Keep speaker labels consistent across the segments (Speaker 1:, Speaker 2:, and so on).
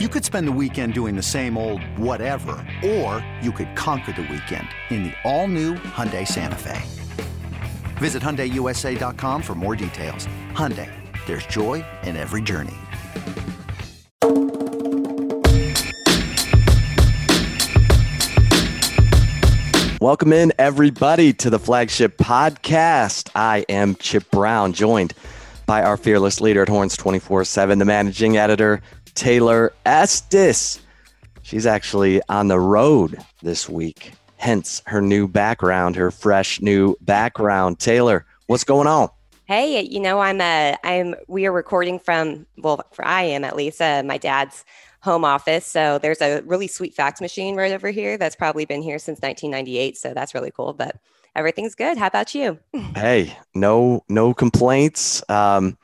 Speaker 1: You could spend the weekend doing the same old whatever, or you could conquer the weekend in the all-new Hyundai Santa Fe. Visit HyundaiUSA.com for more details. Hyundai, there's joy in every journey.
Speaker 2: Welcome in, everybody, to the flagship podcast. I am Chip Brown, joined by our fearless leader at Horns 24 7, the managing editor, Taylor Estes. She's actually on the road this week, hence her new background, her fresh new background. Taylor, what's going on?
Speaker 3: Hey, you know, I'm uh I'm we are recording from well, for I am at least uh, my dad's home office. So there's a really sweet fax machine right over here that's probably been here since 1998. So that's really cool. But everything's good. How about you?
Speaker 2: hey, no no complaints. Um,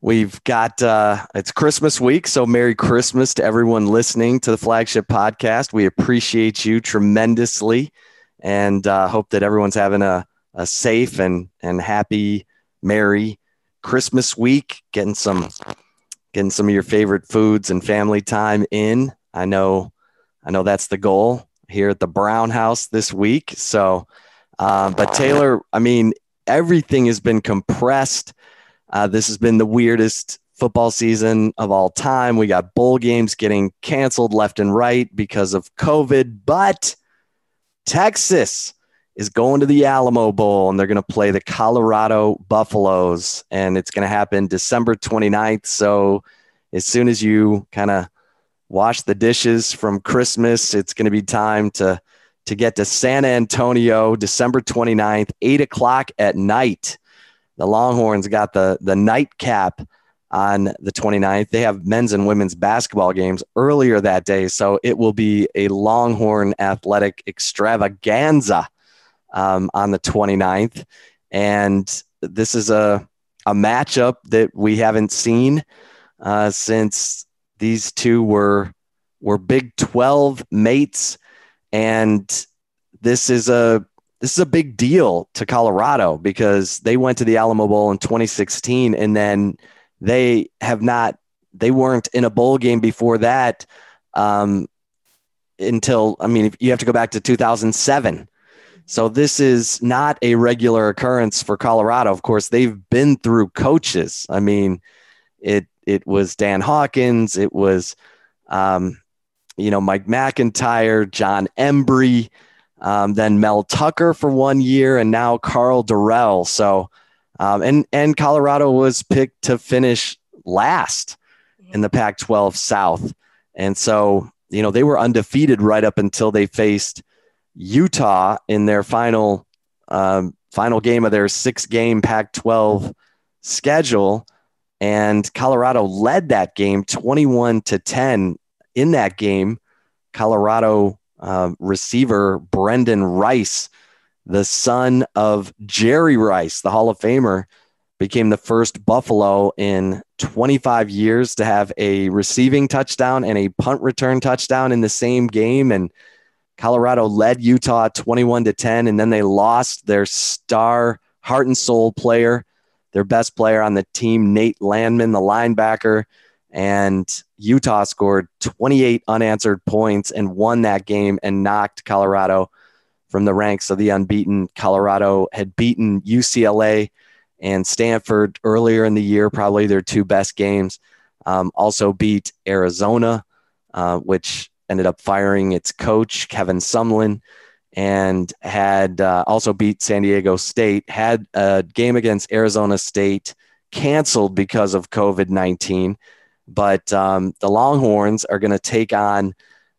Speaker 2: We've got uh, it's Christmas week, so Merry Christmas to everyone listening to the flagship podcast. We appreciate you tremendously, and uh, hope that everyone's having a, a safe and and happy, merry Christmas week. Getting some getting some of your favorite foods and family time in. I know, I know that's the goal here at the Brown House this week. So, uh, but Taylor, I mean, everything has been compressed uh, this has been the weirdest football season of all time. We got bowl games getting canceled left and right because of COVID, but Texas is going to the Alamo Bowl and they're going to play the Colorado Buffaloes. And it's going to happen December 29th. So as soon as you kind of wash the dishes from Christmas, it's going to be time to, to get to San Antonio, December 29th, 8 o'clock at night the Longhorns got the the nightcap on the 29th. They have men's and women's basketball games earlier that day, so it will be a Longhorn athletic extravaganza um, on the 29th. And this is a a matchup that we haven't seen uh, since these two were were Big 12 mates, and this is a this is a big deal to Colorado because they went to the Alamo Bowl in 2016 and then they have not they weren't in a bowl game before that um, until I mean you have to go back to 2007. So this is not a regular occurrence for Colorado. Of course, they've been through coaches. I mean, it it was Dan Hawkins, it was um, you know Mike McIntyre, John Embree um, then Mel Tucker for one year, and now Karl Dorrell. So, um, and and Colorado was picked to finish last in the Pac-12 South, and so you know they were undefeated right up until they faced Utah in their final um, final game of their six-game Pac-12 schedule, and Colorado led that game 21 to 10 in that game. Colorado uh, receiver Brendan Rice, the son of Jerry Rice, the Hall of Famer, became the first Buffalo in 25 years to have a receiving touchdown and a punt return touchdown in the same game. And Colorado led Utah 21 to 10, and then they lost their star heart and soul player, their best player on the team, Nate Landman, the linebacker and Utah scored 28 unanswered points and won that game and knocked Colorado from the ranks of the unbeaten. Colorado had beaten UCLA and Stanford earlier in the year, probably their two best games. Um, also beat Arizona, uh, which ended up firing its coach, Kevin Sumlin, and had uh, also beat San Diego State, had a game against Arizona State canceled because of COVID 19 but um, the Longhorns are going to take on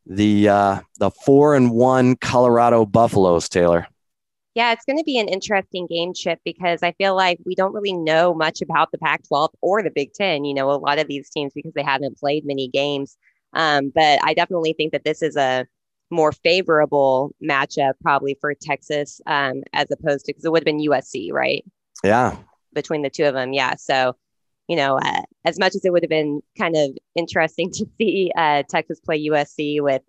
Speaker 2: the uh, the four and one Colorado Buffaloes. Taylor.
Speaker 3: Yeah, it's going to be an interesting game, Chip, because I feel like we don't really know much about the Pac 12 or the Big Ten. You know, a lot of these teams because they haven't played many games. Um, but I definitely think that this is a more favorable matchup probably for Texas um, as opposed to because it would have been USC, right?
Speaker 2: Yeah.
Speaker 3: Between the two of them. Yeah. So you know, uh, as much as it would have been kind of interesting to see uh, Texas play USC with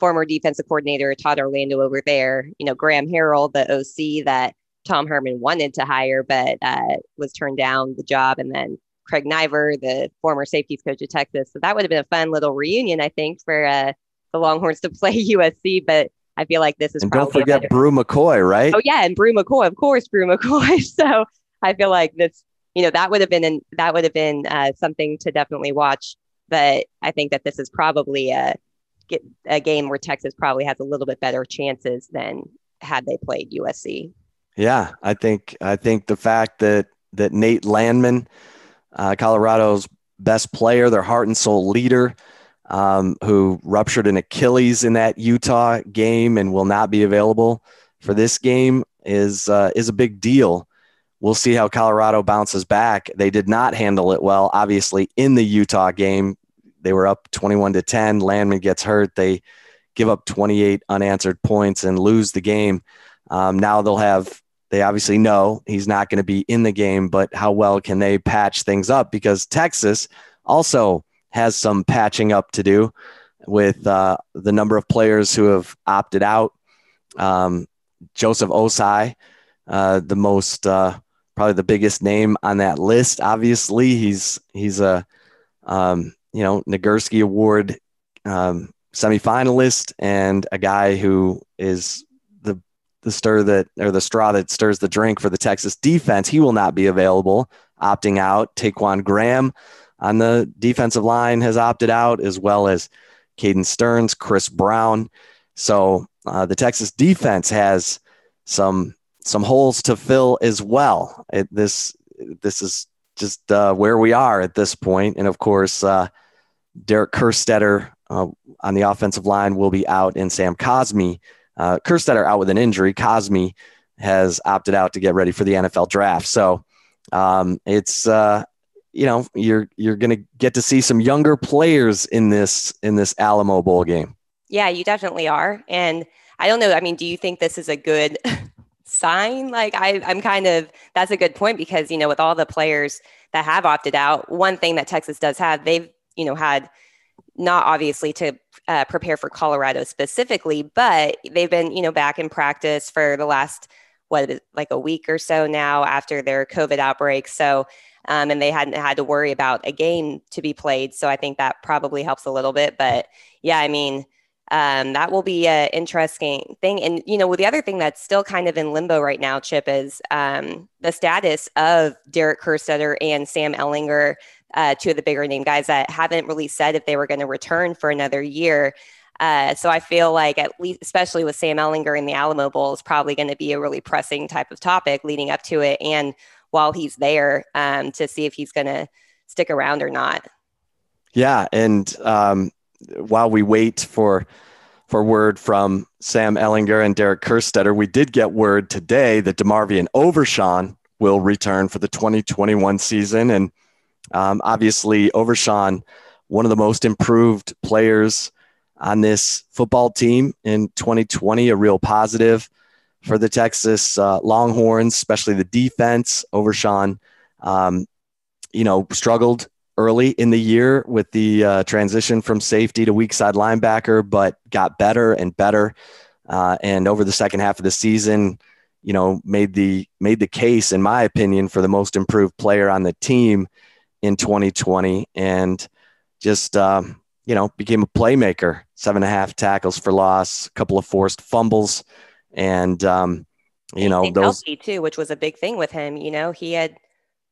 Speaker 3: former defensive coordinator Todd Orlando over there, you know, Graham Harrell, the OC that Tom Herman wanted to hire, but uh, was turned down the job. And then Craig Naivar, the former safeties coach of Texas. So that would have been a fun little reunion, I think, for uh, the Longhorns to play USC. But I feel like this is
Speaker 2: and don't forget Bru McCoy, right?
Speaker 3: Oh yeah, and Bru McCoy, of course, Bru McCoy. So I feel like this, you know, that would have been an, that would have been uh, something to definitely watch. But I think that this is probably a a game where Texas probably has a little bit better chances than had they played USC.
Speaker 2: Yeah, I think I think the fact that that Nate Landman, uh, Colorado's best player, their heart and soul leader, um, who ruptured an Achilles in that Utah game and will not be available for this game is uh, is a big deal. We'll see how Colorado bounces back. They did not handle it well, obviously, in the Utah game. They were up 21 to 10. Landman gets hurt. They give up 28 unanswered points and lose the game. Um, now they'll have, they obviously know he's not going to be in the game, but how well can they patch things up? Because Texas also has some patching up to do with uh, the number of players who have opted out. Um, Joseph Ossai, uh, the most uh, probably the biggest name on that list. Obviously, he's he's a um, you know Nagurski Award um, semifinalist and a guy who is the the stir that or the straw that stirs the drink for the Texas defense. He will not be available, opting out. Ta'Quon Graham on the defensive line has opted out, as well as Caden Sterns, Chris Brown. So uh, the Texas defense has some some holes to fill as well. It, this this is just uh, where we are at this point, and of course, uh, Derek Kerstetter uh, on the offensive line will be out, and Sam Cosmi, uh, Kerstetter out with an injury. Cosmi has opted out to get ready for the NFL draft. So um, it's uh, you know you're you're going to get to see some younger players in this in this Alamo Bowl game.
Speaker 3: Yeah, you definitely are, and I don't know. I mean, do you think this is a good sign? Like, I I'm kind of that's a good point because you know with all the players that have opted out, one thing that Texas does have, they've you know had not obviously to uh, prepare for Colorado specifically, but they've been you know back in practice for the last what like a week or so now after their COVID outbreak. So um, and they hadn't had to worry about a game to be played. So I think that probably helps a little bit. But yeah, I mean, um, that will be an interesting thing. And, you know, the other thing that's still kind of in limbo right now, Chip, is um, the status of Derek Kerstetter and Sam Ehlinger, uh, two of the bigger name guys that haven't really said if they were going to return for another year. Uh, so I feel like at least, especially with Sam Ehlinger in the Alamo Bowl, is probably going to be a really pressing type of topic leading up to it. And while he's there um, to see if he's going to stick around or not.
Speaker 2: Yeah, and um, while we wait for for word from Sam Ehlinger and Derek Kerstetter, we did get word today that DeMarvion Overshown will return for the 2021 season, and um, obviously Overshown, one of the most improved players on this football team in 2020, a real positive for the Texas uh, Longhorns, especially the defense. Overshown, um, you know, struggled early in the year with the uh, transition from safety to weak side linebacker, but got better and better. Uh, and over the second half of the season, you know, made the made the case, in my opinion, for the most improved player on the team in 2020, and just um, you know became a playmaker. Seven and a half tackles for loss, a couple of forced fumbles and um, you know those
Speaker 3: healthy too, which was a big thing with him. You know, he had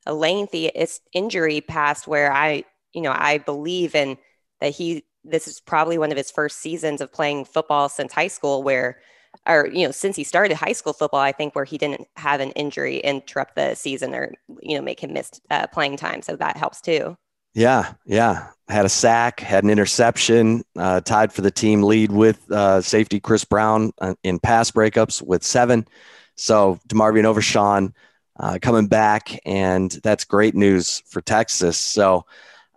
Speaker 3: a lengthy injury past where I, you know, I believe in that he. This is probably one of his first seasons of playing football since high school, where, or you know, since he started high school football, I think where he didn't have an injury interrupt the season or you know make him miss uh, playing time. So that helps too.
Speaker 2: Yeah, yeah. Had a sack, had an interception, uh, tied for the team lead with uh, safety Chris Brown uh, in pass breakups with seven. So DeMarvion Overshown uh, coming back, and that's great news for Texas. So,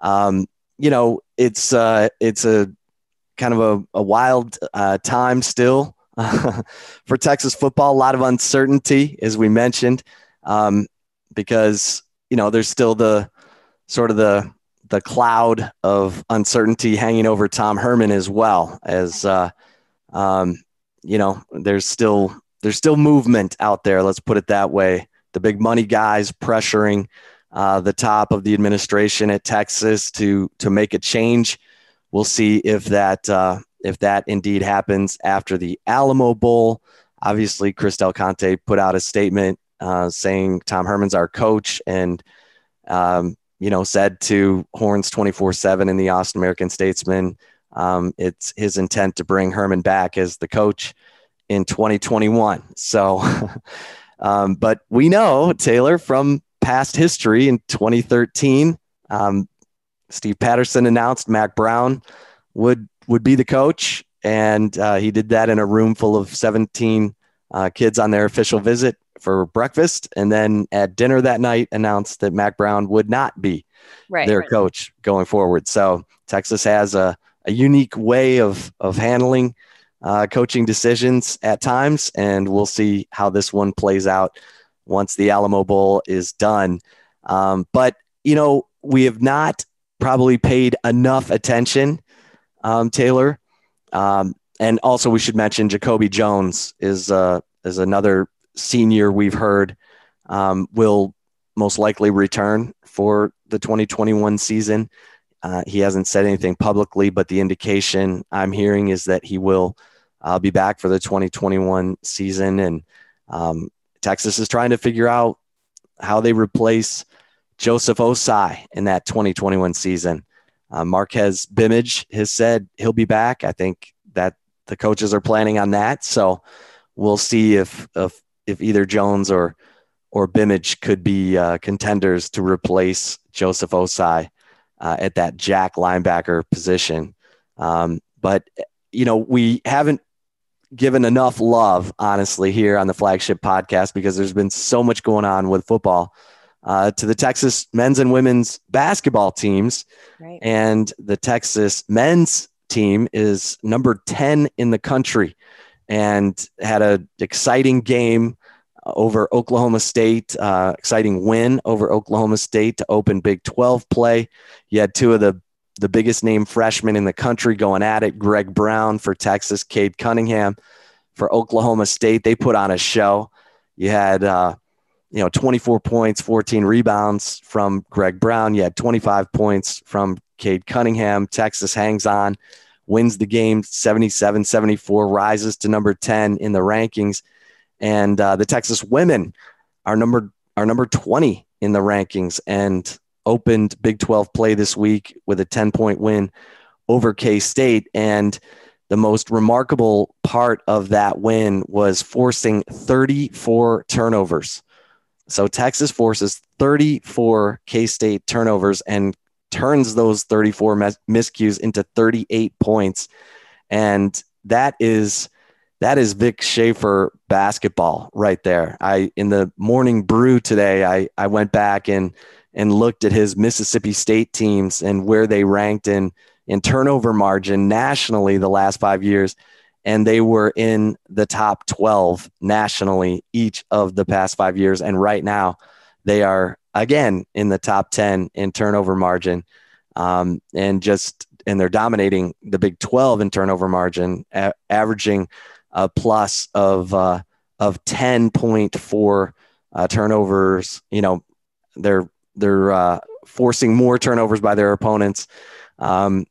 Speaker 2: um, you know, it's uh, it's a kind of a, a wild uh, time still for Texas football. A lot of uncertainty, as we mentioned, um, because you know there's still the sort of the the cloud of uncertainty hanging over Tom Herman as well as uh, um, you know there's still there's still movement out there let's put it that way the big money guys pressuring uh, the top of the administration at Texas to to make a change. We'll see if that uh, if that indeed happens after the Alamo Bowl. Obviously, Chris Del Conte put out a statement uh, saying Tom Herman's our coach, and um, you know said to Horns twenty four seven in the Austin American Statesman, um, it's his intent to bring Herman back as the coach in 2021. So, um, but we know Taylor from past history in 2013. Um, Steve Patterson announced Mack Brown would would be the coach, and uh, he did that in a room full of 17 uh, kids on their official visit for breakfast, and then at dinner that night announced that Mack Brown would not be right, their right. coach going forward. So Texas has a, a unique way of of handling uh, coaching decisions at times, and we'll see how this one plays out once the Alamo Bowl is done. Um, but you know, we have not probably paid enough attention, um, Taylor. Um, and also, we should mention Jacoby Jones is uh, is another senior we've heard um, will most likely return for the 2021 season. Uh, he hasn't said anything publicly, but the indication I'm hearing is that he will uh, be back for the 2021 season. And um, Texas is trying to figure out how they replace Joseph Ossai in that 2021 season. Uh, Marqez Bimage has said he'll be back. I think that the coaches are planning on that. So we'll see if if, if either Jones or or Bimage could be uh, contenders to replace Joseph Ossai uh, at that jack linebacker position. Um, but you know we haven't given enough love, honestly, here on the flagship podcast because there's been so much going on with football uh, to the Texas men's and women's basketball teams. Right. And the Texas men's team is number 10 in the country and had an exciting game over Oklahoma State, uh, exciting win over Oklahoma State to open Big 12 play. You had two of the the biggest name freshmen in the country going at it. Greg Brown for Texas, Cade Cunningham for Oklahoma State. They put on a show. You had, uh, you know, 24 points, 14 rebounds from Greg Brown. You had 25 points from Cade Cunningham. Texas hangs on, wins the game 77 74, rises to number 10 in the rankings. And uh, the Texas women are number, are number 20 in the rankings. And opened Big 12 play this week with a 10 point win over K State. And the most remarkable part of that win was forcing 34 turnovers. So Texas forces 34 K State turnovers and turns those 34 mis- miscues into 38 points. And that is that is Vic Schaefer basketball right there. I in the morning brew today, I I went back and and looked at his Mississippi State teams and where they ranked in in turnover margin nationally the last five years, and they were in the top 12 nationally each of the past five years. And right now, they are again in the top 10 in turnover margin, um, and just and they're dominating the Big 12 in turnover margin, a- averaging a plus of uh, of 10.4 uh, turnovers. You know, they're they're uh, forcing more turnovers by their opponents, um,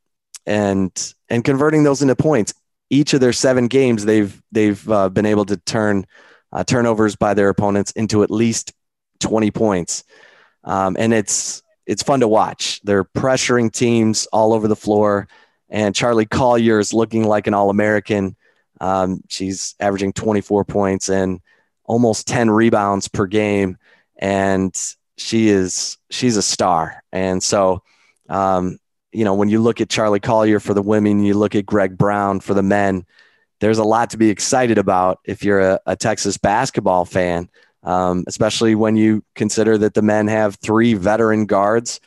Speaker 2: and and converting those into points. Each of their seven games, they've they've uh, been able to turn uh, turnovers by their opponents into at least twenty points, um, and it's it's fun to watch. They're pressuring teams all over the floor, and Charli Collier is looking like an All American. Um, she's averaging 24 points and almost 10 rebounds per game. And she is she's a star. And so, um, you know, when you look at Charli Collier for the women, you look at Greg Brown for the men. There's a lot to be excited about if you're a, a Texas basketball fan, um, especially when you consider that the men have three veteran guards: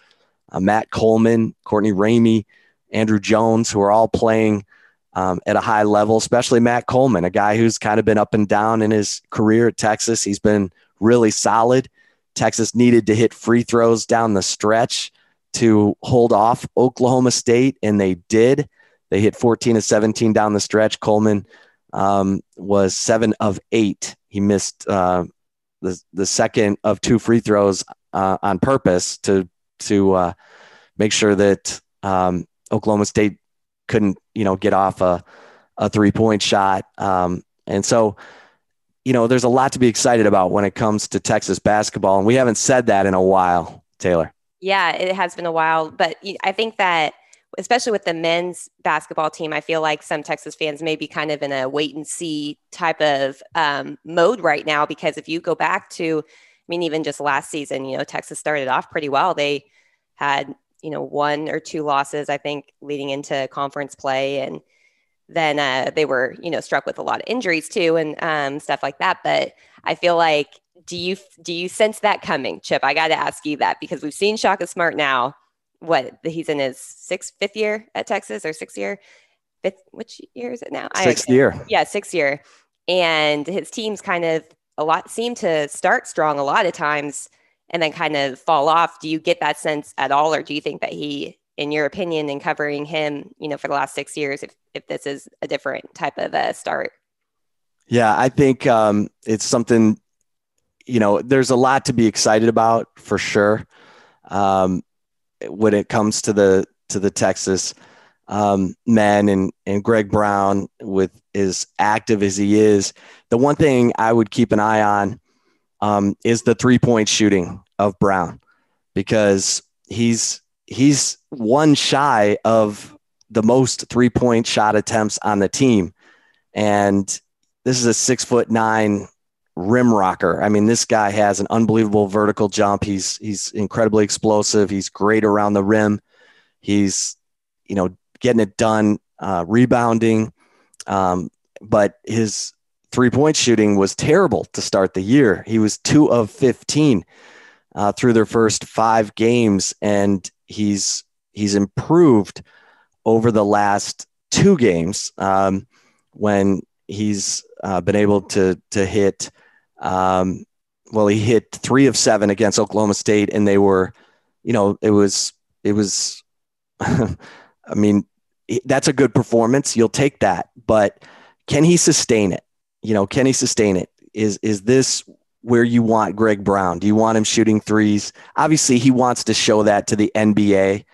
Speaker 2: uh, Matt Coleman, Courtney Ramey, Andrew Jones, who are all playing um, at a high level. Especially Matt Coleman, a guy who's kind of been up and down in his career at Texas. He's been really solid. Texas needed to hit free throws down the stretch to hold off Oklahoma State, and they did. They hit 14 of 17 down the stretch. Coleman um, was seven of eight. He missed uh, the, the second of two free throws uh, on purpose to to uh, make sure that um, Oklahoma State couldn't, you know, get off a, a three point shot. Um, and so, you know, there's a lot to be excited about when it comes to Texas basketball. And we haven't said that in a while, Taylor.
Speaker 3: Yeah, it has been a while. But I think that, especially with the men's basketball team, I feel like some Texas fans may be kind of in a wait and see type of um, mode right now. Because if you go back to, I mean, even just last season, you know, Texas started off pretty well. They had, you know, one or two losses, I think, leading into conference play. And then uh, they were, you know, struck with a lot of injuries too and um, stuff like that. But I feel like, do you do you sense that coming, Chip? I got to ask you that because we've seen Shaka Smart now. What he's in his sixth, fifth year at Texas or sixth year, fifth. Which year is it now?
Speaker 2: Sixth I, year.
Speaker 3: Yeah, sixth year, and his teams kind of a lot seem to start strong a lot of times and then kind of fall off. Do you get that sense at all, or do you think that he in your opinion, in covering him, you know, for the last six years, if, if this is a different type of a start?
Speaker 2: Yeah, I think um, it's something, you know, there's a lot to be excited about for sure. Um, when it comes to the, to the Texas um, men and, and Greg Brown with as active as he is, the one thing I would keep an eye on um, is the three point shooting of Brown because he's he's one shy of the most three point shot attempts on the team. And this is a six foot nine rim rocker. I mean, this guy has an unbelievable vertical jump. He's he's incredibly explosive. He's great around the rim. He's you know getting it done, uh, rebounding. Um, but his three point shooting was terrible to start the year. He was two of fifteen uh, through their first five games, and he's he's improved over the last two games um, when he's uh, been able to to hit. Um, well, he hit three of seven against Oklahoma State, and they were, you know, it was it was. I mean, that's a good performance. You'll take that, but can he sustain it? You know, can he sustain it? Is is this where you want Greg Brown? Do you want him shooting threes? Obviously, he wants to show that to the NBA.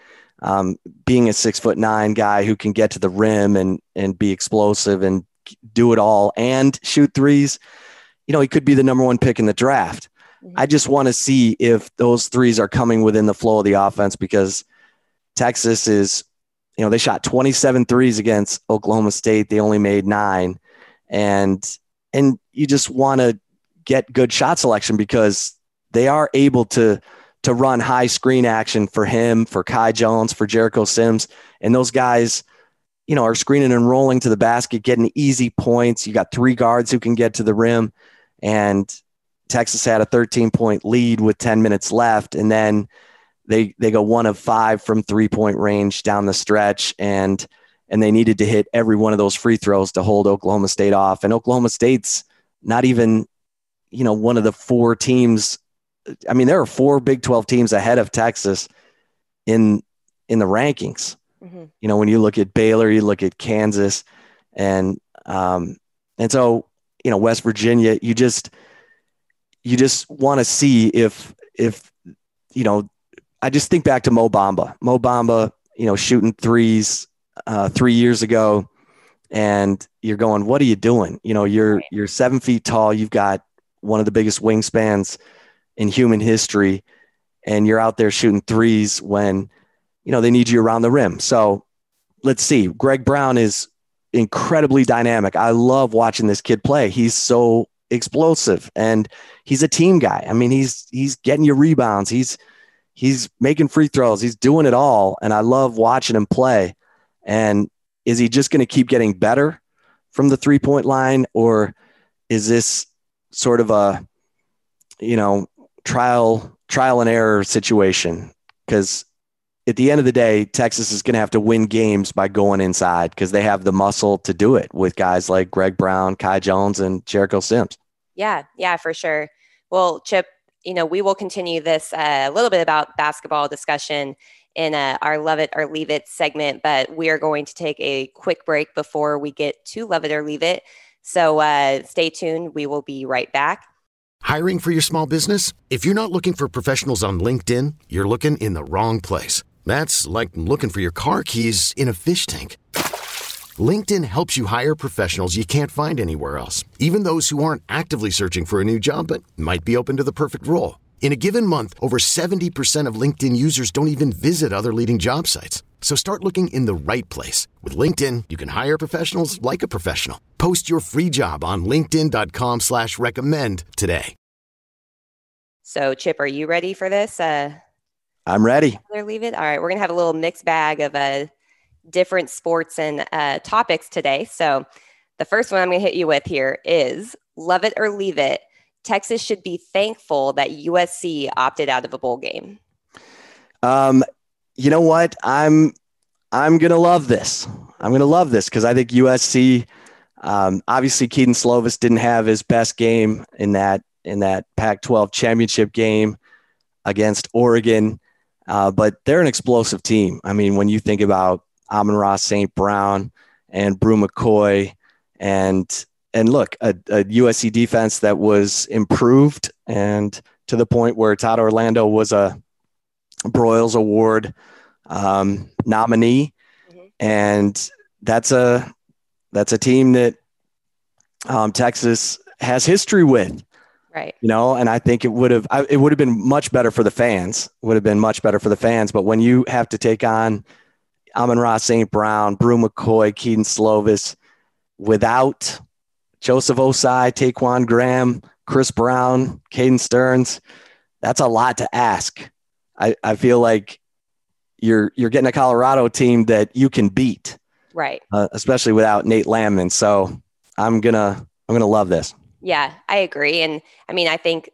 Speaker 2: Um, being a six foot nine guy who can get to the rim and and be explosive and do it all and shoot threes, you know, he could be the number one pick in the draft. Mm-hmm. I just want to see if those threes are coming within the flow of the offense because Texas is, you know, they shot 27 threes against Oklahoma State. They only made nine. And and you just want to get good shot selection because they are able to to run high screen action for him, for Kai Jones, for Jericho Sims, and those guys, you know, are screening and rolling to the basket, getting easy points. You got three guards who can get to the rim, and Texas had a 13 point lead with 10 minutes left, and then they they go one of five from three point range down the stretch, and and they needed to hit every one of those free throws to hold Oklahoma State off, and Oklahoma State's not even you know, one of the four teams. I mean, there are four Big 12 teams ahead of Texas in in the rankings. Mm-hmm. You know, when you look at Baylor, you look at Kansas, and um, and so you know West Virginia. You just you just want to see if if you know. I just think back to Mo Bamba. Mo Bamba, you know, shooting threes uh, three years ago, and you're going, "What are you doing?" You know, you're you're seven feet tall. You've got one of the biggest wingspans in human history, and you're out there shooting threes when you know they need you around the rim. So let's see. Greg Brown is incredibly dynamic. I love watching this kid play. He's so explosive and he's a team guy. I mean, he's he's getting you rebounds. He's he's making free throws. He's doing it all and I love watching him play. And is he just going to keep getting better from the three-point line or is this sort of a you know trial trial and error situation? Because at the end of the day texas is going to have to win games by going inside because they have the muscle to do it with guys like greg brown kai jones and jericho sims.
Speaker 3: Yeah yeah for sure. Well chip you know we will continue this uh, a little bit about basketball discussion in our love it or leave it segment but we are going to take a quick break before we get to love it or leave it so uh, stay tuned. We will be right back.
Speaker 4: Hiring for your small business? If you're not looking for professionals on LinkedIn, you're looking in the wrong place. That's like looking for your car keys in a fish tank. LinkedIn helps you hire professionals you can't find anywhere else, even those who aren't actively searching for a new job but might be open to the perfect role. In a given month, over 70% of LinkedIn users don't even visit other leading job sites. So start looking in the right place. With LinkedIn, you can hire professionals like a professional. Post your free job on linkedin.com slash recommend today.
Speaker 3: So, Chip, are you ready for this? Uh,
Speaker 2: I'm ready.
Speaker 3: Leave it. All right. We're going to have a little mixed bag of uh, different sports and uh, topics today. So, the first one I'm going to hit you with here is love it or leave it. Texas should be thankful that USC opted out of a bowl game.
Speaker 2: Um, you know what? I'm I'm gonna love this. I'm gonna love this because I think USC. Um, obviously, Kedon Slovis didn't have his best game in that in that Pac-12 championship game against Oregon, uh, but they're an explosive team. I mean, when you think about Amon-Ra St. Brown and Bru McCoy, and and look, a, a USC defense that was improved and to the point where Todd Orlando was a Broyles Award um, nominee, mm-hmm. and that's a that's a team that um, Texas has history with.
Speaker 3: Right.
Speaker 2: You know, and I think it would have it would have been much better for the fans. Would have been much better for the fans. But when you have to take on Amon-Ra St. Brown, Bru McCoy, Kedon Slovis, without Joseph Ossai, Ta'Quon Graham, Chris Brown, Caden Sterns. That's a lot to ask. I, I feel like you're you're getting a Colorado team that you can beat,
Speaker 3: right?
Speaker 2: Uh, especially without Nate Landman. So I'm gonna I'm gonna love this.
Speaker 3: Yeah, I agree, and I mean I think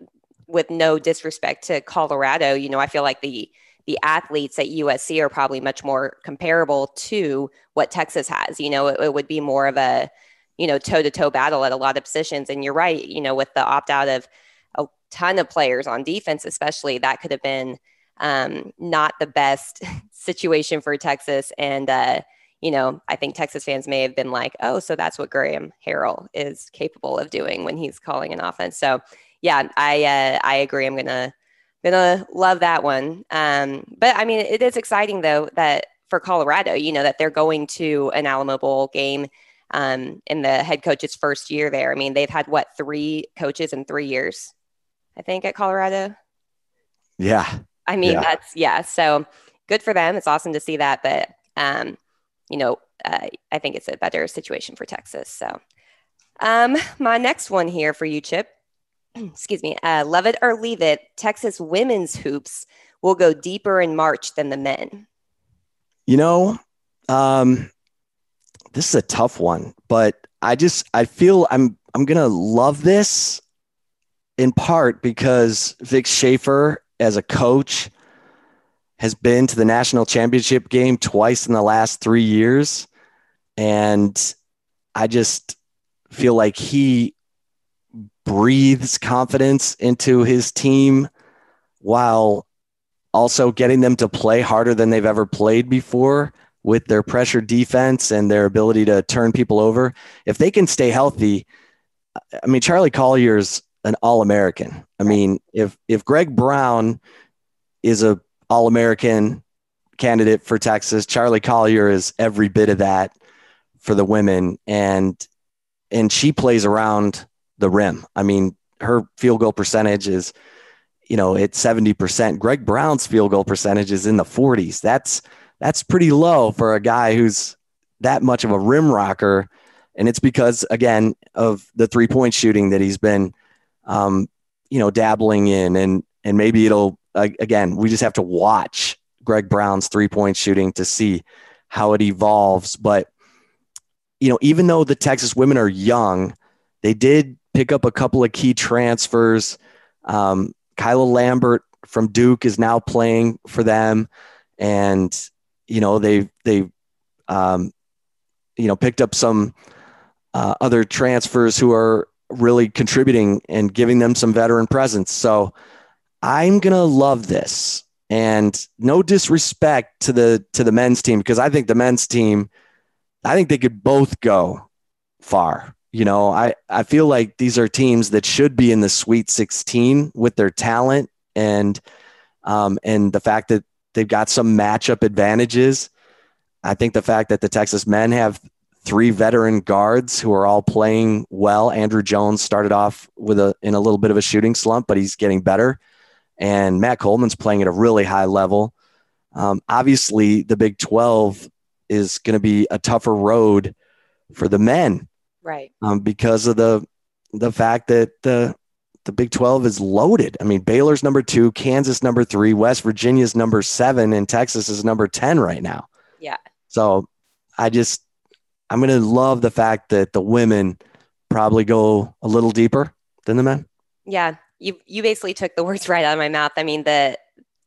Speaker 3: with no disrespect to Colorado, you know I feel like the the athletes at USC are probably much more comparable to what Texas has. You know, it, it would be more of a you know toe to toe battle at a lot of positions. And you're right, you know, with the opt out of a ton of players on defense, especially that could have been um, not the best situation for Texas. And, uh, you know, I think Texas fans may have been like, oh, so that's what Graham Harrell is capable of doing when he's calling an offense. So, yeah, I uh, I agree. I'm gonna gonna love that one. Um, but I mean, it is exciting though that for Colorado, you know, that they're going to an Alamo Bowl game um, in the head coach's first year there. I mean, they've had what three coaches in three years, I think, at Colorado.
Speaker 2: Yeah,
Speaker 3: I mean, yeah. that's yeah. So good for them. It's awesome to see that. But um, you know, uh, I think it's a better situation for Texas. So um, my next one here for you, Chip. excuse me. Uh, love it or leave it. Texas women's hoops will go deeper in March than the men.
Speaker 2: You know, um, this is a tough one, but I just I feel I'm I'm gonna love this in part because Vic Schaefer as a coach has been to the national championship game twice in the last three years. And I just feel like he breathes confidence into his team while also getting them to play harder than they've ever played before with their pressure defense and their ability to turn people over. If they can stay healthy, I mean, Charli Collier's an All American. I mean, if if Greg Brown is a All American candidate for Texas, Charli Collier is every bit of that for the women, and and she plays around the rim. I mean, her field goal percentage is, you know, it's seventy percent. Greg Brown's field goal percentage is in the forties. That's that's pretty low for a guy who's that much of a rim rocker. And it's because, again, of the three point shooting that he's been um, you know, dabbling in, and and maybe it'll again. We just have to watch Greg Brown's three point shooting to see how it evolves. But you know, even though the Texas women are young, they did pick up a couple of key transfers. Um, Kyra Lambert from Duke is now playing for them, and you know they they um, you know picked up some uh, other transfers who are really contributing and giving them some veteran presence. So I'm gonna love this. And no disrespect to the to the men's team because I think the men's team, I think they could both go far You know, I, I feel like these are teams that should be in the Sweet 16 with their talent and um, and the fact that they've got some matchup advantages. I think the fact that the Texas men have three veteran guards who are all playing well. Andrew Jones started off with a in a little bit of a shooting slump, but he's getting better. And Matt Coleman's playing at a really high level. Um, obviously, the Big 12 is going to be a tougher road for the men,
Speaker 3: right?
Speaker 2: Um, because of the the fact that the the Big 12 is loaded. I mean, Baylor's number two, Kansas number three, West Virginia's number seven, and Texas is number 10 right now.
Speaker 3: Yeah.
Speaker 2: So I just I'm going to love the fact that the women probably go a little deeper than the men.
Speaker 3: Yeah, you you basically took the words right out of my mouth. I mean, the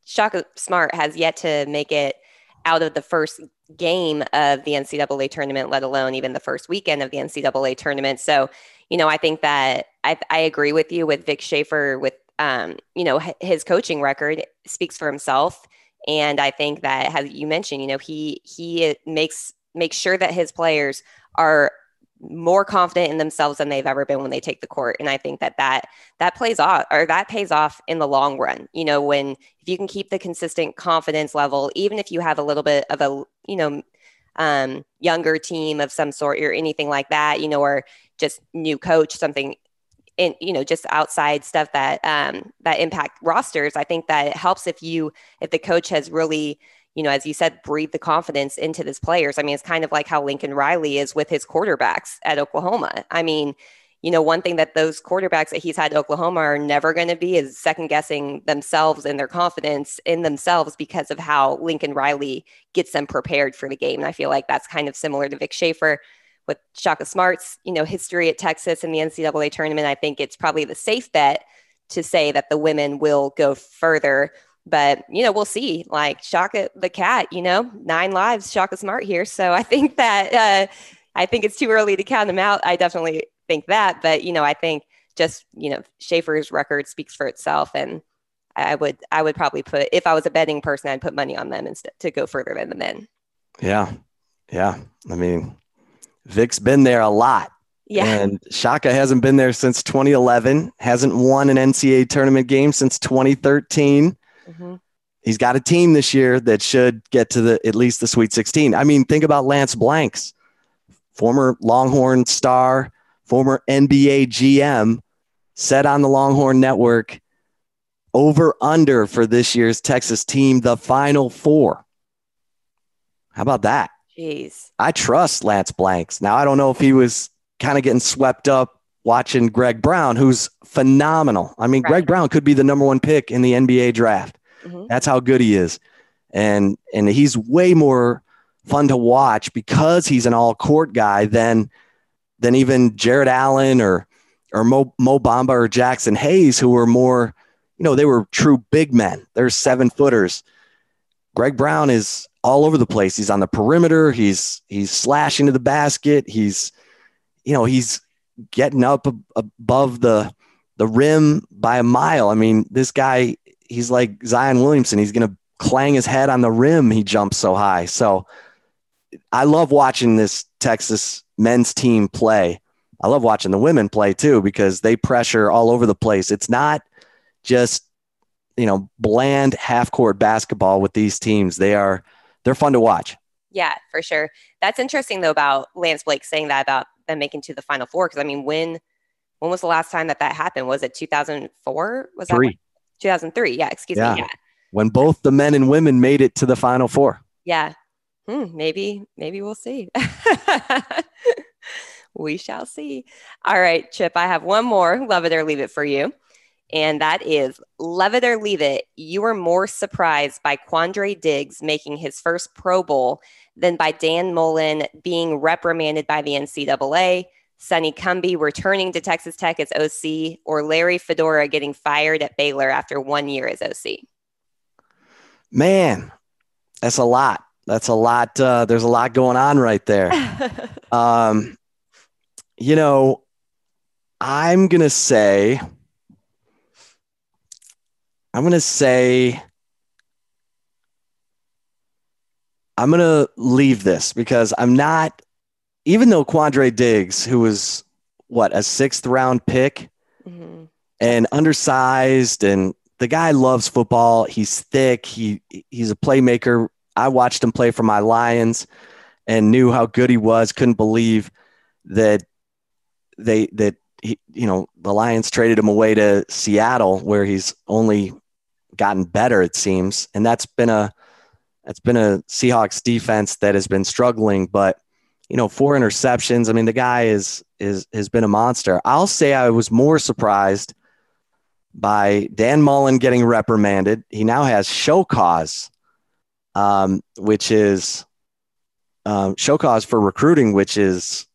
Speaker 3: Shaka Smart has yet to make it out of the first game of the NCAA tournament, let alone even the first weekend of the NCAA tournament. So, you know, I think that I, I agree with you with Vic Schaefer with, um, you know, his coaching record speaks for himself. And I think that, as you mentioned, you know, he he makes makes sure that his players are more confident in themselves than they've ever been when they take the court and i think that that that plays off or that pays off in the long run you know when if you can keep the consistent confidence level even if you have a little bit of a you know um, younger team of some sort or anything like that you know or just new coach something in you know just outside stuff that um, that impact rosters i think that it helps if you if the coach has really you know, as you said, breathe the confidence into his players. I mean, it's kind of like how Lincoln Riley is with his quarterbacks at Oklahoma. I mean, you know, one thing that those quarterbacks that he's had at Oklahoma are never going to be is second guessing themselves and their confidence in themselves because of how Lincoln Riley gets them prepared for the game. And I feel like that's kind of similar to Vic Schaefer with Shaka Smart's, you know, history at Texas and the NCAA tournament. I think it's probably the safe bet to say that the women will go further. But you know we'll see. Like shaka the cat you know nine lives shaka smart here. So i think that uh, i think it's too early to count them out. I definitely think that. But you know i think just you know schaefer's record speaks for itself. And i would i would probably put if i was a betting person i'd put money on them instead to go further than the men.
Speaker 2: Yeah. Yeah. I mean vic's been there a lot
Speaker 3: yeah.
Speaker 2: And Shaka hasn't been there since 2011, hasn't won an NCAA tournament game since 2013. Mm-hmm. He's got a team this year that should get to the at least the Sweet 16. I mean, think about Lance Blanks, former Longhorn star, former NBA GM, said on the Longhorn Network over under for this year's Texas team, the final four. How about that?
Speaker 3: Jeez.
Speaker 2: I trust Lance Blanks. Now, I don't know if he was kind of getting swept up watching Greg Brown, who's phenomenal. I mean, right. Greg Brown could be the number one pick in the NBA draft. Mm-hmm. That's how good he is. And and he's way more fun to watch because he's an all court guy than than even Jarrett Allen or or Mo, Mo Bamba or Jaxson Hayes, who were more, you know, they were true big men. They're seven footers. Greg Brown is all over the place. He's on the perimeter. He's he's slashing to the basket. He's, you know, he's getting up above the the rim by a mile. I mean, this guy he's like Zion Williamson. He's to clang his head on the rim. He jumps so high. So I love watching this Texas men's team play. I love watching the women play too because they pressure all over the place. It's not just you know bland half court basketball with these teams. They are they're fun to watch.
Speaker 3: Yeah, for sure. That's interesting though about Lance Blanks saying that about them making to the final four because I mean when when was the last time that that happened? Was it 2004? Was
Speaker 2: Three.
Speaker 3: that 2003. Yeah, excuse yeah. me. Yeah.
Speaker 2: When both the men and women made it to the final four.
Speaker 3: Yeah. Hmm, maybe, maybe we'll see. we shall see. All right, Chip, I have one more love it or leave it for you. And that is love it or leave it. You were more surprised by Quandre Diggs making his first Pro Bowl than by Dan Mullen being reprimanded by the NCAA Sonny Cumbie returning to Texas Tech as OC, or Larry Fedora getting fired at Baylor after one year as OC?
Speaker 2: Man, that's a lot. That's a lot. Uh, there's a lot going on right there. um, you know, I'm going to say, I'm going to say, I'm going to leave this because I'm not even though Quandre Diggs, who was what a sixth round pick mm-hmm. and undersized and the guy loves football. He's thick. He he's a playmaker. I watched him play for my Lions and knew how good he was. Couldn't believe that they that he, you know the Lions traded him away to Seattle, where he's only gotten better. It seems, and that's been a that's been a Seahawks defense that has been struggling. But you know, four interceptions. I mean, the guy is is has been a monster. I'll say I was more surprised by Dan Mullen getting reprimanded. He now has show cause, um, which is um, show cause for recruiting, which is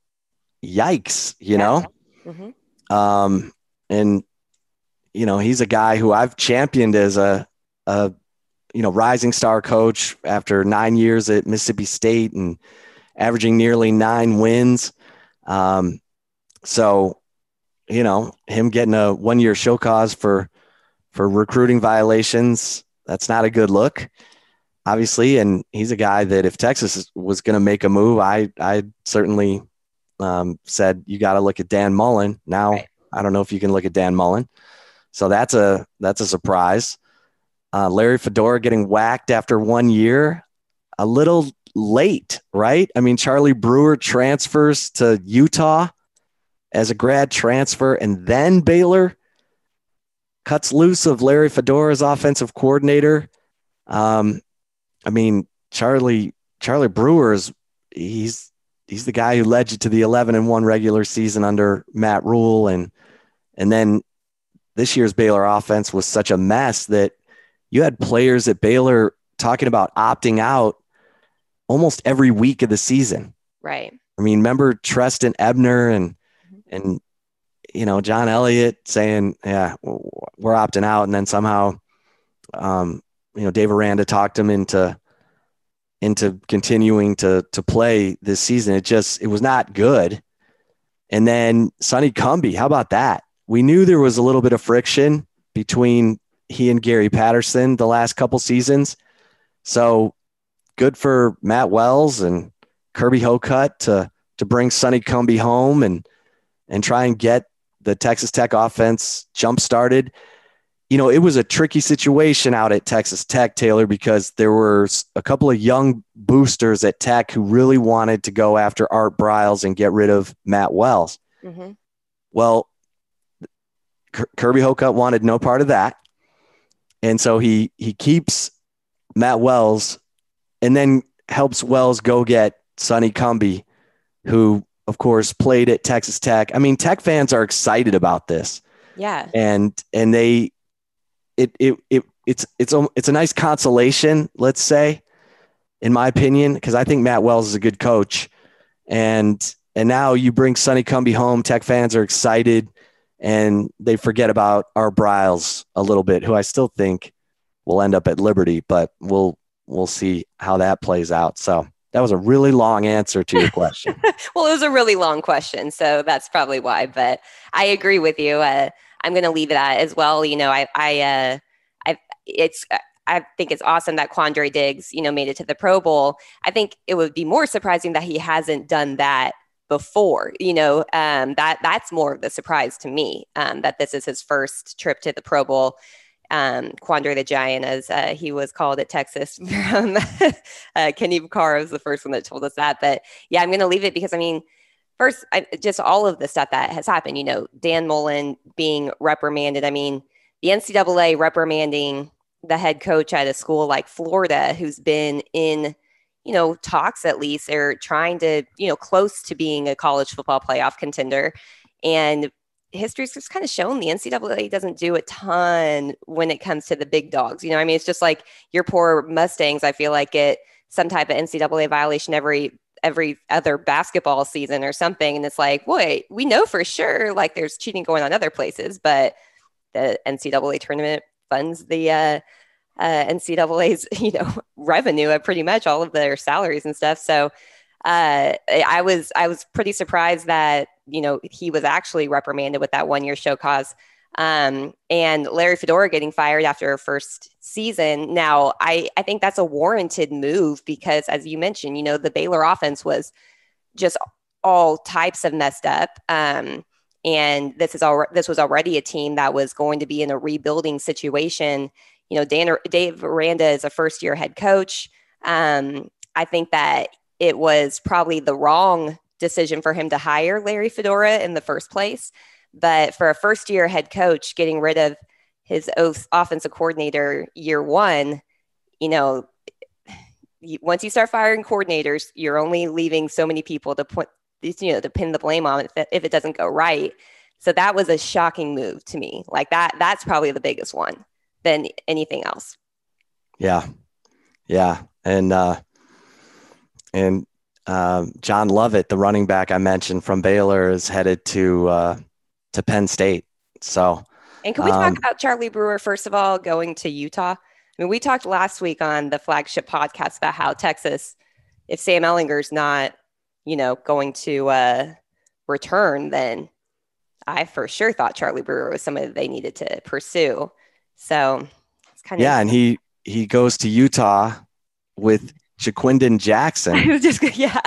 Speaker 2: yikes, you yeah. know? Mm-hmm. Um, and, you know, he's a guy who I've championed as a, a, you know, rising star coach after nine years at Mississippi State and averaging nearly nine wins. Um, so you know, him getting a one year show cause for for recruiting violations, that's not a good look, obviously. And he's a guy that if Texas was going to make a move, I I certainly um, said you got to look at Dan Mullen. Now right. I don't know if you can look at Dan Mullen, so that's a that's a surprise. Uh, Larry Fedora getting whacked after one year, a little late, right? I mean, Charlie Brewer transfers to Utah as a grad transfer, and then Baylor cuts loose of Larry Fedora's offensive coordinator. Um, I mean, Charlie Charlie Brewer is he's he's the guy who led you to the 11 and 1 regular season under Matt Rhule and and then this year's Baylor offense was such a mess that you had players at Baylor talking about opting out almost every week of the season.
Speaker 3: Right.
Speaker 2: I mean, remember Trestan Ebner and and you know John Elliott saying, "Yeah, we're opting out," and then somehow, um, you know, Dave Aranda talked him into into continuing to to play this season. It just it was not good. And then Sonny Cumbie, how about that? We knew there was a little bit of friction between he and Gary Patterson the last couple seasons. So good for Matt Wells and Kirby Hocutt to to bring Sonny Cumbie home and and try and get the Texas Tech offense jump started. You know, it was a tricky situation out at Texas Tech, Taylor, because there were a couple of young boosters at Tech who really wanted to go after Art Briles and get rid of Matt Wells. Mm-hmm. Well, Kirby Hocutt wanted no part of that. And so he he keeps Matt Wells and then helps Wells go get Sonny Cumbie, who of course, played at Texas Tech. I mean, Tech fans are excited about this.
Speaker 3: Yeah.
Speaker 2: And and they it it it it's it's a, it's a nice consolation, let's say, in my opinion, because I think Matt Wells is a good coach. And and now you bring Sonny Cumbie home. Tech fans are excited and they forget about Art Briles a little bit, who I still think will end up at Liberty, but we'll we'll see how that plays out. So that was a really long answer to your question.
Speaker 3: well, it was a really long question, so that's probably why. But I agree with you. Uh, I'm going to leave it at as well. You know, I, I, uh, I, it's. I think it's awesome that Quandre Diggs, you know, made it to the Pro Bowl. I think it would be more surprising that he hasn't done that before. You know, um, that that's more of the surprise to me um, that this is his first trip to the Pro Bowl um, Quandre the Giant, as uh, he was called at Texas. From uh, Kenny Vaccaro was the first one that told us that. But yeah, I'm going to leave it because I mean, first, I, just all of the stuff that has happened. You know, Dan Mullen being reprimanded. I mean, the NCAA reprimanding the head coach at a school like Florida, who's been in you know talks at least are trying to you know close to being a college football playoff contender and history's just kind of shown the NCAA doesn't do a ton when it comes to the big dogs. You know, I mean, it's just like your poor Mustangs. I feel like get some type of NCAA violation every every other basketball season or something, and it's like, wait, we know for sure like there's cheating going on other places, but the NCAA tournament funds the uh, uh, NCAA's you know revenue of pretty much all of their salaries and stuff. So uh, I was I was pretty surprised that you know he was actually reprimanded with that one year show cause. Um, and Larry Fedora getting fired after a first season. Now, I, I think that's a warranted move because, as you mentioned, you know, the Baylor offense was just all types of messed up. Um, and this is all this was already a team that was going to be in a rebuilding situation. You know, Dan, Dave Aranda is a first year head coach. Um, I think that it was probably the wrong decision for him to hire Larry Fedora in the first place. But for a first year head coach, getting rid of his offensive coordinator year one, you know, once you start firing coordinators, you're only leaving so many people to put, you know, to pin the blame on if, if it doesn't go right. So that was a shocking move to me. Like that, that's probably the biggest one than anything else.
Speaker 2: Yeah. Yeah. And, uh, and, um, John Lovett, the running back I mentioned from Baylor, is headed to uh, to Penn State. So,
Speaker 3: and can we um, talk about Charlie Brewer first of all going to Utah? I mean, we talked last week on the flagship podcast about how Texas, if Sam Ehlinger's not, you know, going to uh, return, then I for sure thought Charlie Brewer was somebody they needed to pursue. So
Speaker 2: it's kind of yeah, and he he goes to Utah with Ja'Quinden Jackson.
Speaker 3: just yeah.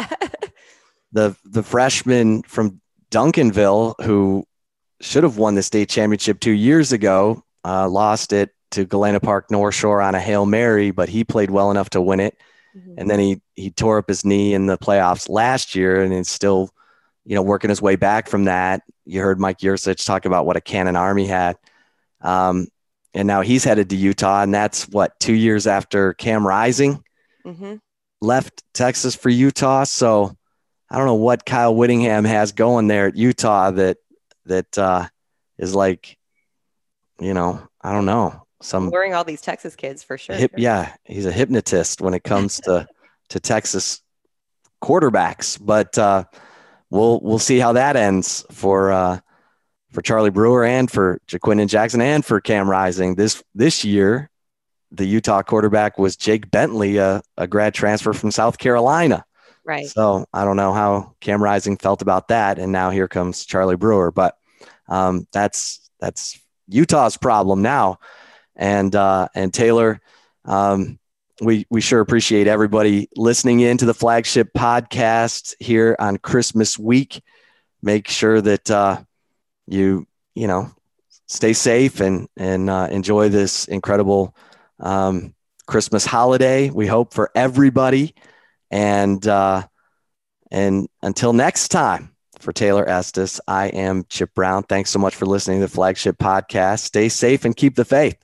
Speaker 2: the the freshman from Duncanville who should have won the state championship two years ago, uh, lost it to Galena Park North Shore on a Hail Mary, but he played well enough to win it. Mm-hmm. And then he he tore up his knee in the playoffs last year and is still, you know, working his way back from that. You heard Mike Yurcich talk about what a cannon army had. Um, and now he's headed to Utah, and that's what two years after Cam Rising mm-hmm. left Texas for Utah. So I don't know what Kyle Whittingham has going there at Utah that that uh, is like, you know, I don't know, some
Speaker 3: luring all these Texas kids for sure.
Speaker 2: Hip, yeah, he's a hypnotist when it comes to to Texas quarterbacks. But uh, we'll we'll see how that ends for uh, for Charlie Brewer and for Ja'Quinden Jackson and for Cam Rising this this year. The Utah quarterback was Jake Bentley, a, a grad transfer from South Carolina.
Speaker 3: Right.
Speaker 2: So I don't know how Cam Rising felt about that, and now here comes Charlie Brewer. But um, that's that's Utah's problem now, and uh, and Taylor. Um, we we sure appreciate everybody listening in to the flagship podcast here on Christmas week. Make sure that uh, you you know stay safe and and uh, enjoy this incredible um, Christmas holiday. We hope for everybody. And uh, and until next time, for Taylor Estes, I am Chip Brown. Thanks so much for listening to the flagship podcast. Stay safe and keep the faith.